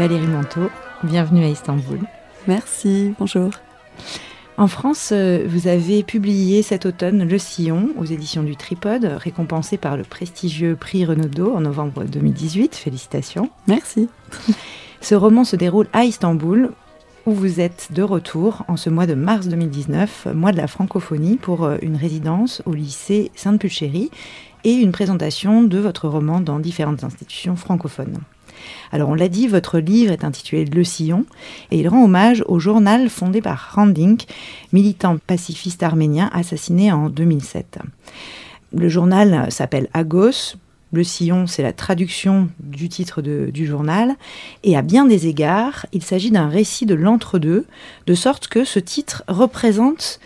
Valérie Manteau, bienvenue à Istanbul. Merci, bonjour. En France, euh, vous avez publié cet automne Le Sillon aux éditions du Tripode, récompensé par le prestigieux prix Renaudot en novembre 2018. Félicitations. Merci. Ce roman se déroule à Istanbul, où vous êtes de retour en ce mois de mars 2019, mois de la francophonie, pour euh, une résidence au lycée Sainte-Pulchérie et une présentation de votre roman dans différentes institutions francophones. Alors on l'a dit, votre livre est intitulé Le Sillon et il rend hommage au journal fondé par Randink, militant pacifiste arménien assassiné en 2007. Le journal s'appelle Agos. Le sillon, c'est la traduction du titre du journal. Et à bien des égards, il s'agit d'un récit de l'entre-deux, de sorte que ce titre représente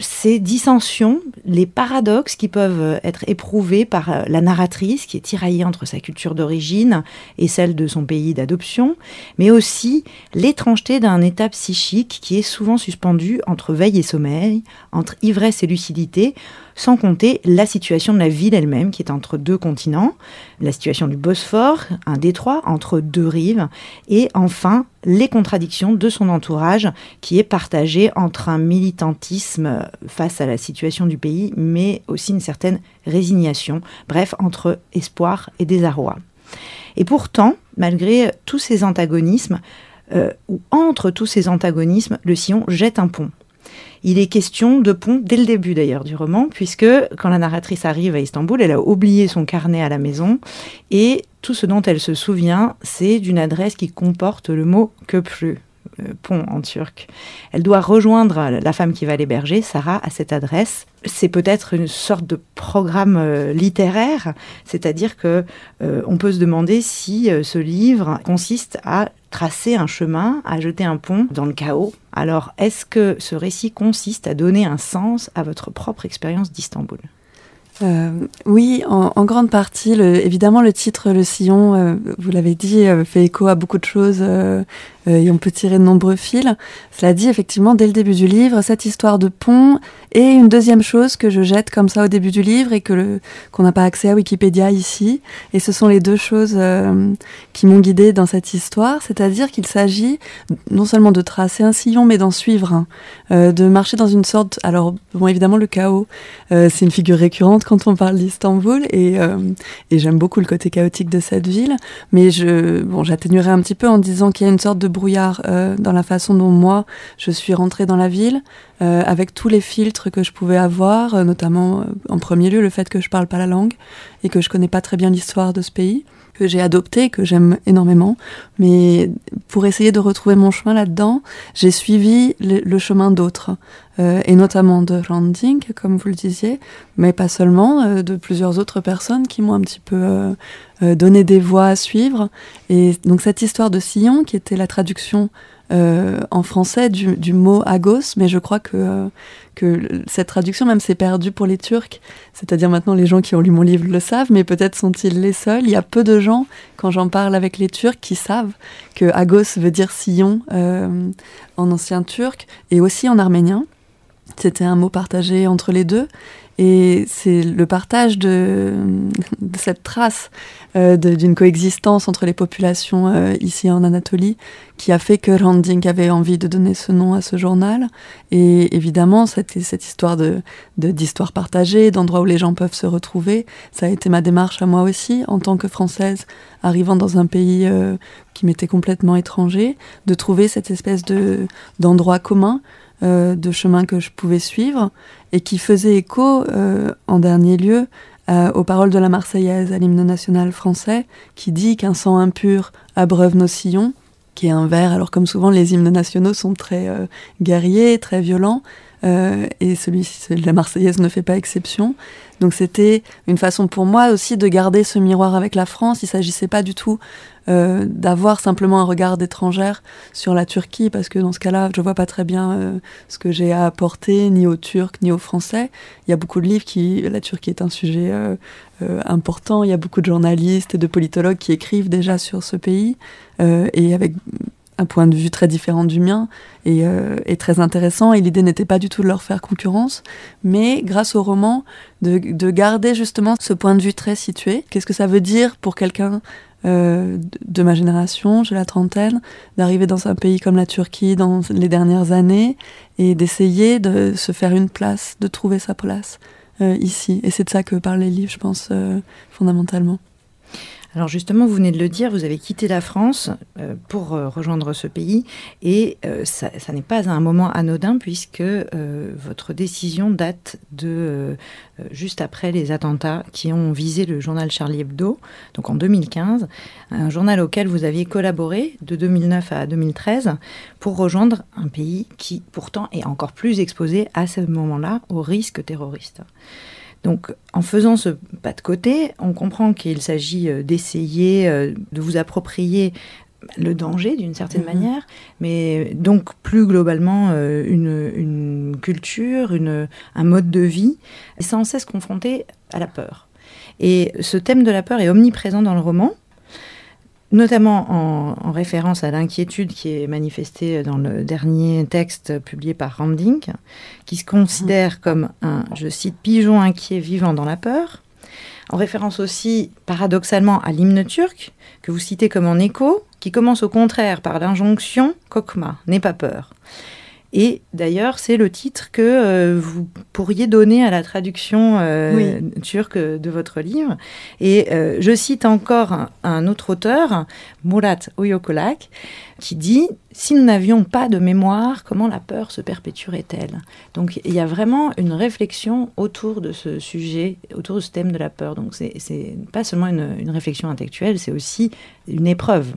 ces dissensions, les paradoxes qui peuvent être éprouvés par euh, la narratrice qui est tiraillée entre sa culture d'origine et celle de son pays d'adoption, mais aussi l'étrangeté d'un état psychique qui est souvent suspendu entre veille et sommeil, entre ivresse et lucidité, sans compter la situation de la ville elle-même qui est entre deux continents, la situation du Bosphore, un détroit entre deux rives, et enfin les contradictions de son entourage qui est partagé entre un militantisme face à la situation du pays, mais aussi une certaine résignation, bref, entre espoir et désarroi. Et pourtant, malgré tous ces antagonismes, euh, ou entre tous ces antagonismes, le sillon jette un pont. Il est question de pont dès le début d'ailleurs du roman, puisque quand la narratrice arrive à Istanbul, elle a oublié son carnet à la maison et tout ce dont elle se souvient, c'est d'une adresse qui comporte le mot köprü. Euh, pont en turc. Elle doit rejoindre la femme qui va l'héberger, Sarah, à cette adresse. C'est peut-être une sorte de programme euh, littéraire, c'est-à-dire que euh, on peut se demander si ce livre consiste à tracer un chemin, à jeter un pont dans le chaos. Alors, est-ce que ce récit consiste à donner un sens à votre propre expérience d'Istanbul? Euh, oui, en, grande partie. évidemment, le titre Le Sillon, euh, vous l'avez dit, euh, fait écho à beaucoup de choses et on peut tirer de nombreux fils. Cela dit, effectivement, dès le début du livre, cette histoire de pont et une deuxième chose que je jette comme ça au début du livre et que qu'on n'a pas accès à Wikipédia ici. Et ce sont les deux choses qui m'ont guidée dans cette histoire, c'est-à-dire qu'il s'agit non seulement de tracer un sillon, mais d'en suivre un, de marcher dans une sorte. Alors, bon, évidemment, le chaos, c'est une figure récurrente quand on parle d'Istanbul et, euh, j'aime beaucoup le côté chaotique de cette ville. Mais bon, j'atténuerai un petit peu en disant qu'il y a une sorte de brouillard euh, dans la façon dont moi je suis rentrée dans la ville, euh, avec tous les filtres que je pouvais avoir, notamment en premier lieu le fait que je parle pas la langue et que je connais pas très bien l'histoire de ce pays que j'ai adopté, que j'aime énormément. Mais pour essayer de retrouver mon chemin là-dedans, j'ai suivi le, chemin d'autres, euh, et notamment de Randing, comme vous le disiez, mais pas seulement, euh, de plusieurs autres personnes qui m'ont un petit peu euh, donné des voies à suivre. Et donc cette histoire de Sillon, qui était la traduction euh, en français du, mot agos, mais je crois que, euh, que cette traduction même s'est perdue pour les Turcs. C'est-à-dire maintenant les gens qui ont lu mon livre le savent, mais peut-être sont-ils les seuls. Il y a peu de gens, quand j'en parle avec les Turcs, qui savent que agos veut dire sillon euh, en ancien turc et aussi en arménien. C'était un mot partagé entre les deux. Et c'est le partage de, cette trace euh, d'une coexistence entre les populations euh, ici en Anatolie qui a fait que Randing avait envie de donner ce nom à ce journal. Et évidemment, cette, cette histoire de, d'histoire partagée, d'endroits où les gens peuvent se retrouver, ça a été ma démarche à moi aussi, en tant que Française, arrivant dans un pays euh, qui m'était complètement étranger, de trouver cette espèce de, d'endroit commun euh, de chemin que je pouvais suivre et qui faisait écho, euh, en dernier lieu, euh, aux paroles de la Marseillaise, à l'hymne national français, qui dit qu'un sang impur abreuve nos sillons, qui est un vers. Alors comme souvent les hymnes nationaux sont très guerriers, très violents, et celui la Marseillaise ne fait pas exception. Donc c'était une façon pour moi aussi de garder ce miroir avec la France. Il ne s'agissait pas du tout euh, d'avoir simplement un regard d'étrangère sur la Turquie, parce que dans ce cas-là, je vois pas très bien euh, ce que j'ai à apporter, ni aux Turcs, ni aux Français. Il y a beaucoup de livres qui... La Turquie est un sujet euh, important, il y a beaucoup de journalistes et de politologues qui écrivent déjà sur ce pays, et avec un point de vue très différent du mien et, très intéressant. Et l'idée n'était pas du tout de leur faire concurrence, mais grâce au roman, de, de, garder justement ce point de vue très situé. Qu'est-ce que ça veut dire pour quelqu'un euh, de ma génération, j'ai la trentaine, d'arriver dans un pays comme la Turquie dans les dernières années et d'essayer de se faire une place, de trouver sa place euh, ici. Et c'est de ça que parlent les livres, je pense, euh, fondamentalement. Alors justement, vous venez de le dire, vous avez quitté la France euh, pour euh, rejoindre ce pays et euh, ça, n'est pas un moment anodin puisque votre décision date de juste après les attentats qui ont visé le journal Charlie Hebdo, donc en 2015, un journal auquel vous aviez collaboré de 2009 à 2013 pour rejoindre un pays qui pourtant est encore plus exposé à ce moment-là au risque terroriste. Donc, en faisant ce pas de côté, on comprend qu'il s'agit euh, d'essayer euh, de vous approprier le danger d'une certaine mhm. manière, mais donc plus globalement euh, une, culture, un mode de vie, sans cesse confronté à la peur. Et ce thème de la peur est omniprésent dans le roman, notamment en, référence à l'inquiétude qui est manifestée dans le dernier texte publié par Randink, qui se considère mmh. comme un, je cite, pigeon inquiet vivant dans la peur, en référence aussi paradoxalement à l'hymne turc, que vous citez comme en écho, qui commence au contraire par l'injonction Kokma, n'aie pas peur. Et d'ailleurs, c'est le titre que euh, vous pourriez donner à la traduction euh, turque de votre livre. Et euh, je cite encore un, autre auteur, Murat Oyokolak, qui dit Si nous n'avions pas de mémoire, comment la peur se perpétuerait-elle? Donc il y a vraiment une réflexion autour de ce sujet, autour de ce thème de la peur. Donc c'est pas seulement une, une réflexion intellectuelle, c'est aussi une épreuve.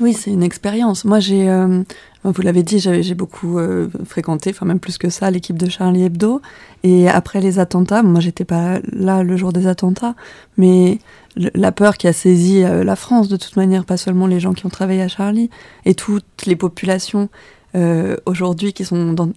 Oui, c'est une expérience. Moi, j'ai, vous l'avez dit, j'ai beaucoup euh, fréquenté, enfin même plus que ça, l'équipe de Charlie Hebdo. Et après les attentats, moi, j'étais pas là le jour des attentats, mais la peur qui a saisi euh, la France, de toute manière, pas seulement les gens qui ont travaillé à Charlie, et toutes les populations aujourd'hui qui,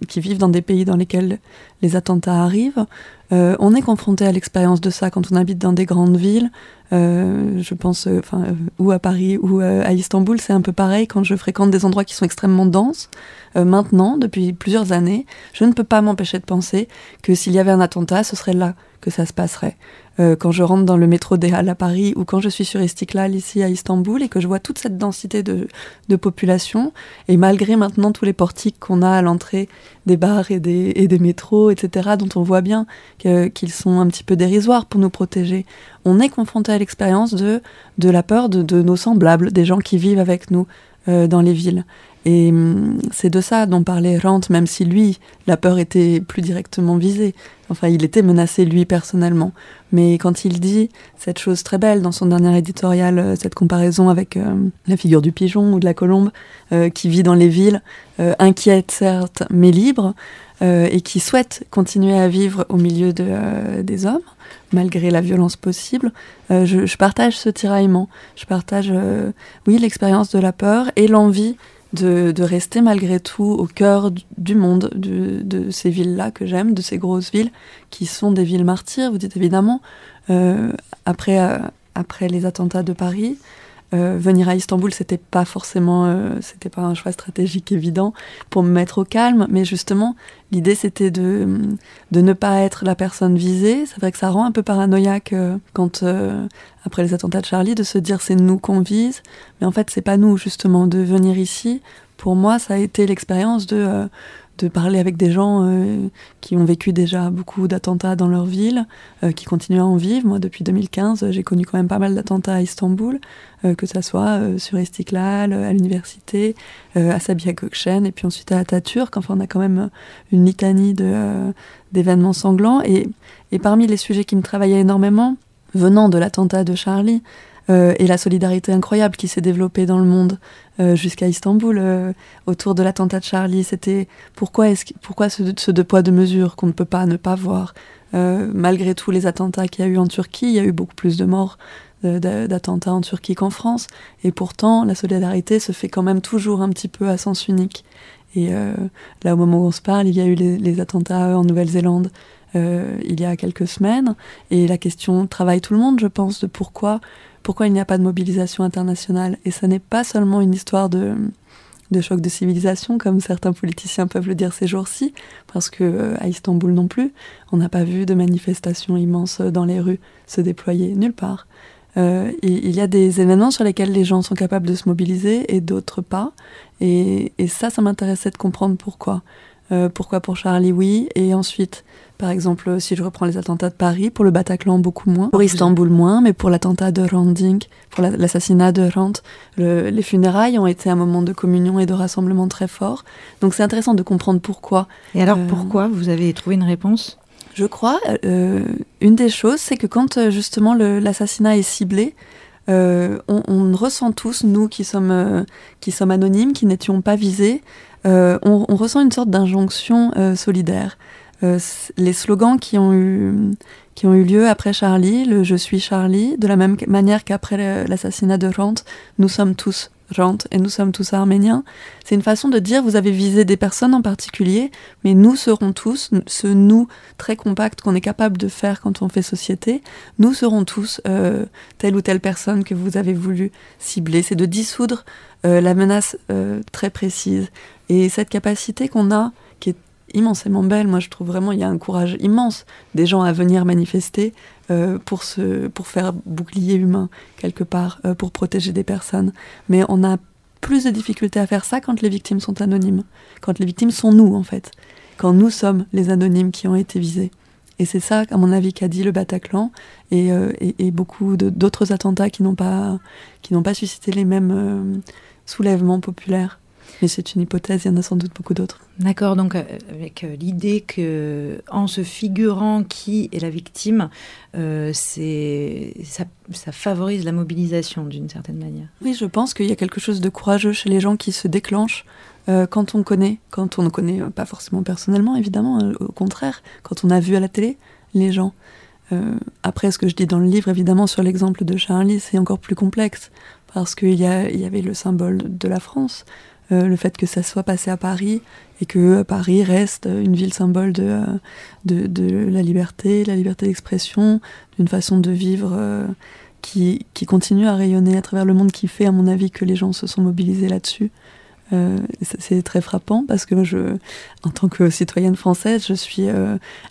qui vivent dans des pays dans lesquels les attentats arrivent, on est confronté à l'expérience de ça quand on habite dans des grandes villes, euh, je pense, euh, enfin, euh, ou à Paris ou à Istanbul, c'est un peu pareil quand je fréquente des endroits qui sont extrêmement denses. maintenant, depuis plusieurs années, je ne peux pas m'empêcher de penser que s'il y avait un attentat, ce serait là que ça se passerait. Euh, quand je rentre dans le métro des Halles à Paris ou quand je suis sur Istiklal ici à Istanbul et que je vois toute cette densité de, population, et malgré maintenant tous les portiques qu'on a à l'entrée des bars et des, et des métros, etc., dont on voit bien qu'ils sont un petit peu dérisoires pour nous protéger, on est confronté à l'expérience de, de la peur de, nos semblables, des gens qui vivent avec nous euh, dans les villes. Et hum, c'est de ça dont parlait Rand, même si lui, la peur était plus directement visée. Enfin, il était menacé lui personnellement. Mais quand il dit cette chose très belle dans son dernier éditorial, euh, cette comparaison avec euh, la figure du pigeon ou de la colombe, qui vit dans les villes, inquiète certes, mais libre, et qui souhaite continuer à vivre au milieu de, des hommes, malgré la violence possible, je, je, partage ce tiraillement. Je partage, oui, l'expérience de la peur et l'envie de, rester malgré tout au cœur du monde, de, ces villes-là que j'aime, de ces grosses villes qui sont des villes martyrs, vous dites évidemment, euh, après, euh, après les attentats de Paris, euh, venir à Istanbul, c'était pas forcément, euh, c'était pas un choix stratégique évident pour me mettre au calme, mais justement, l'idée c'était de, de ne pas être la personne visée. C'est vrai que ça rend un peu paranoïaque euh, quand, après les attentats de Charlie, de se dire c'est nous qu'on vise, mais en fait c'est pas nous justement de venir ici. Pour moi, ça a été l'expérience de de parler avec des gens euh, qui ont vécu déjà beaucoup d'attentats dans leur ville, euh, qui continuent à en vivre. Moi, depuis 2015, j'ai connu quand même pas mal d'attentats à Istanbul, euh, que ça soit sur Istiklal, à l'université, à Sabiha Gökçen, et puis ensuite à Atatürk. Enfin, on a quand même une litanie d'événements sanglants. Et, et, parmi les sujets qui me travaillaient énormément, venant de l'attentat de Charlie, et la solidarité incroyable qui s'est développée dans le monde jusqu'à Istanbul autour de l'attentat de Charlie. C'était pourquoi, est -ce, pourquoi ce, ce deux poids deux mesures qu'on ne peut pas ne pas voir? Malgré tous les attentats qu'il y a eu en Turquie, il y a eu beaucoup plus de morts d'attentats en Turquie qu'en France. Et pourtant, la solidarité se fait quand même toujours un petit peu à sens unique. Et euh, là, au moment où on se parle, il y a eu les, attentats en Nouvelle-Zélande euh, il y a quelques semaines. Et la question travaille tout le monde, je pense, de pourquoi, pourquoi il n'y a pas de mobilisation internationale. Et ce n'est pas seulement une histoire de, choc de civilisation, comme certains politiciens peuvent le dire ces jours-ci, parce que euh, à Istanbul non plus, on n'a pas vu de manifestations immenses dans les rues se déployer nulle part. Euh, il y a des événements sur lesquels les gens sont capables de se mobiliser et d'autres pas. Et, ça, ça m'intéressait de comprendre pourquoi. Euh, pourquoi pour Charlie, oui. Et ensuite, par exemple, si je reprends les attentats de Paris, pour le Bataclan, beaucoup moins. Pour Istanbul, moins. Mais pour l'attentat de Randing, pour l'assassinat de Rand, les funérailles ont été un moment de communion et de rassemblement très fort. Donc c'est intéressant de comprendre pourquoi. Et alors, euh, pourquoi Vous avez trouvé une réponse? Je crois, euh, une des choses, c'est que quand justement l'assassinat est ciblé, euh, on, ressent tous, nous qui sommes, qui sommes anonymes, qui n'étions pas visés, on, ressent une sorte d'injonction solidaire. les slogans qui ont, eu, qui ont eu lieu après Charlie, le Je suis Charlie, de la même manière qu'après l'assassinat de Rand, nous sommes tous et nous sommes tous arméniens. C'est une façon de dire vous avez visé des personnes en particulier, mais nous serons tous, ce nous très compact qu'on est capable de faire quand on fait société, nous serons tous euh, telle ou telle personne que vous avez voulu cibler. C'est de dissoudre euh, la menace euh, très précise. Et cette capacité qu'on a, qui est immensément belle. Moi, je trouve vraiment il y a un courage immense des gens à venir manifester euh, pour, se, pour faire bouclier humain quelque part, euh, pour protéger des personnes. Mais on a plus de difficultés à faire ça quand les victimes sont anonymes, quand les victimes sont nous en fait, quand nous sommes les anonymes qui ont été visés. Et c'est ça, à mon avis, qu'a dit le Bataclan et, euh, beaucoup d'autres attentats qui n'ont pas, pas suscité les mêmes soulèvements populaires. Mais c'est une hypothèse, il y en a sans doute beaucoup d'autres. D'accord, donc euh, avec euh, l'idée que en se figurant qui est la victime, euh, ça, ça, favorise la mobilisation d'une certaine manière. Oui, je pense qu'il y a quelque chose de courageux chez les gens qui se déclenchent euh, quand on connaît, quand on ne connaît pas forcément personnellement, évidemment, au contraire, quand on a vu à la télé les gens. après, ce que je dis dans le livre, évidemment, sur l'exemple de Charlie, c'est encore plus complexe, parce qu'il y, y avait le symbole de la France. Euh, le fait que ça soit passé à Paris et que Paris reste une ville symbole de, euh, de, de la liberté, la liberté d'expression, d'une façon de vivre euh, qui, qui, continue à rayonner à travers le monde, qui fait, à mon avis, que les gens se sont mobilisés là-dessus. c'est très frappant parce que je, en tant que citoyenne française, je suis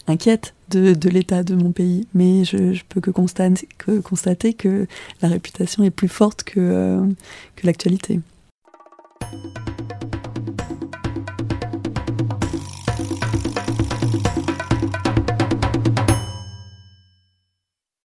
inquiète de, de l'état de mon pays, mais je, je peux que constater, que constater, que la réputation est plus forte que, que l'actualité. you